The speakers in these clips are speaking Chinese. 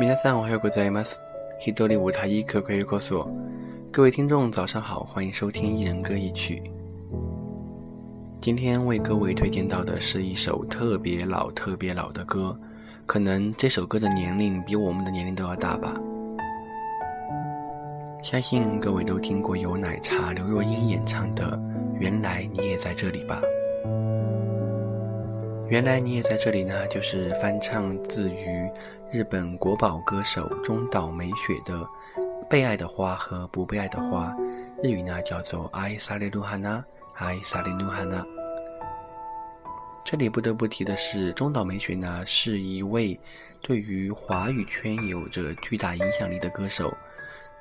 皆さんおはようございます。一人舞台一可可以告诉我，各位听众早上好，欢迎收听一人歌一曲。今天为各位推荐到的是一首特别老、特别老的歌，可能这首歌的年龄比我们的年龄都要大吧。相信各位都听过由奶茶刘若英演唱的《原来你也在这里》吧。 原来你也在这里呢，就是翻唱自于日本国宝歌手中岛美雪的《被爱的花》和《不被爱的花》，日语呢叫做爱萨利鲁哈娜，爱萨利鲁哈娜。这里不得不提的是，中岛美雪呢是一位对于华语圈有着巨大影响力的歌手。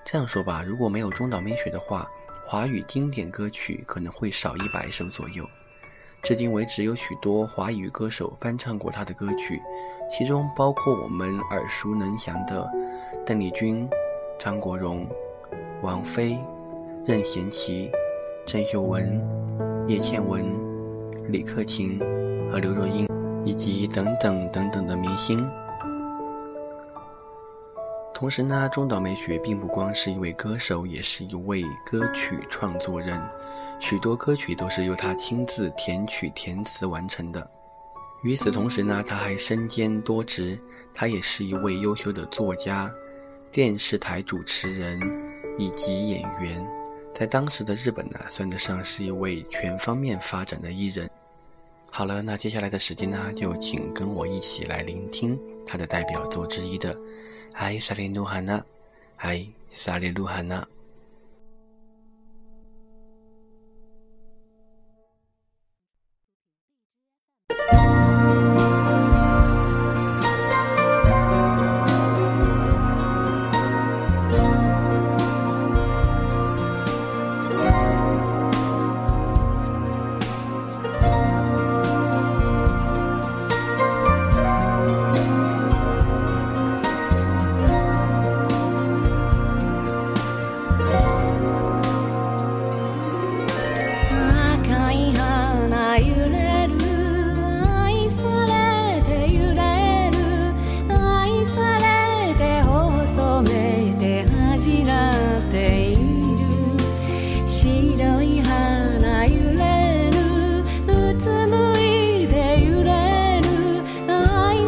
这样说吧，如果没有中岛美雪的话，华语经典歌曲可能会少一百首左右。至今为止，有许多华语歌手翻唱过他的歌曲，其中包括我们耳熟能详的邓丽君、张国荣、王菲、任贤齐、郑秀文、叶倩文、李克勤和刘若英，以及等等等等的明星。同时呢，中岛美雪并不光是一位歌手，也是一位歌曲创作人，许多歌曲都是由她亲自填曲填词完成的。与此同时呢，她还身兼多职，她也是一位优秀的作家、电视台主持人以及演员，在当时的日本呢，算得上是一位全方面发展的艺人。好了，那接下来的时间呢，就请跟我一起来聆听她的代表作之一的。はい、されぬ花。はい、される花。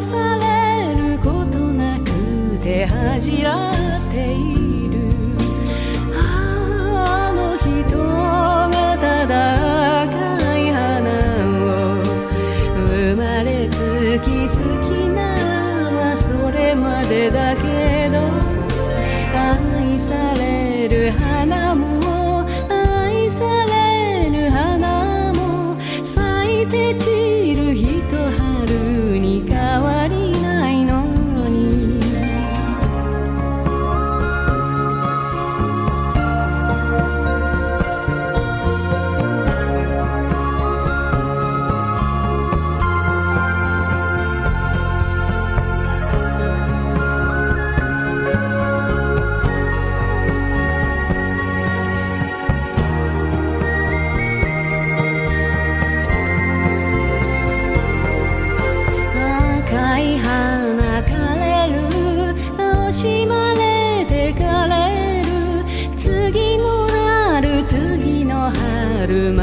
されることなくて恥じらっている。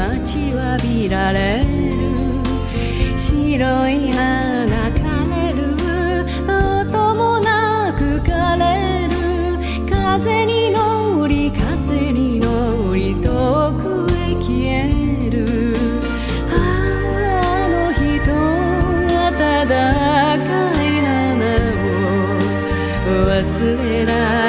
待ちわびられる。白い花枯れる。音もなく枯れる。風に乗り風に乗り遠くへ消える。あの人がただ赤い花を忘れない。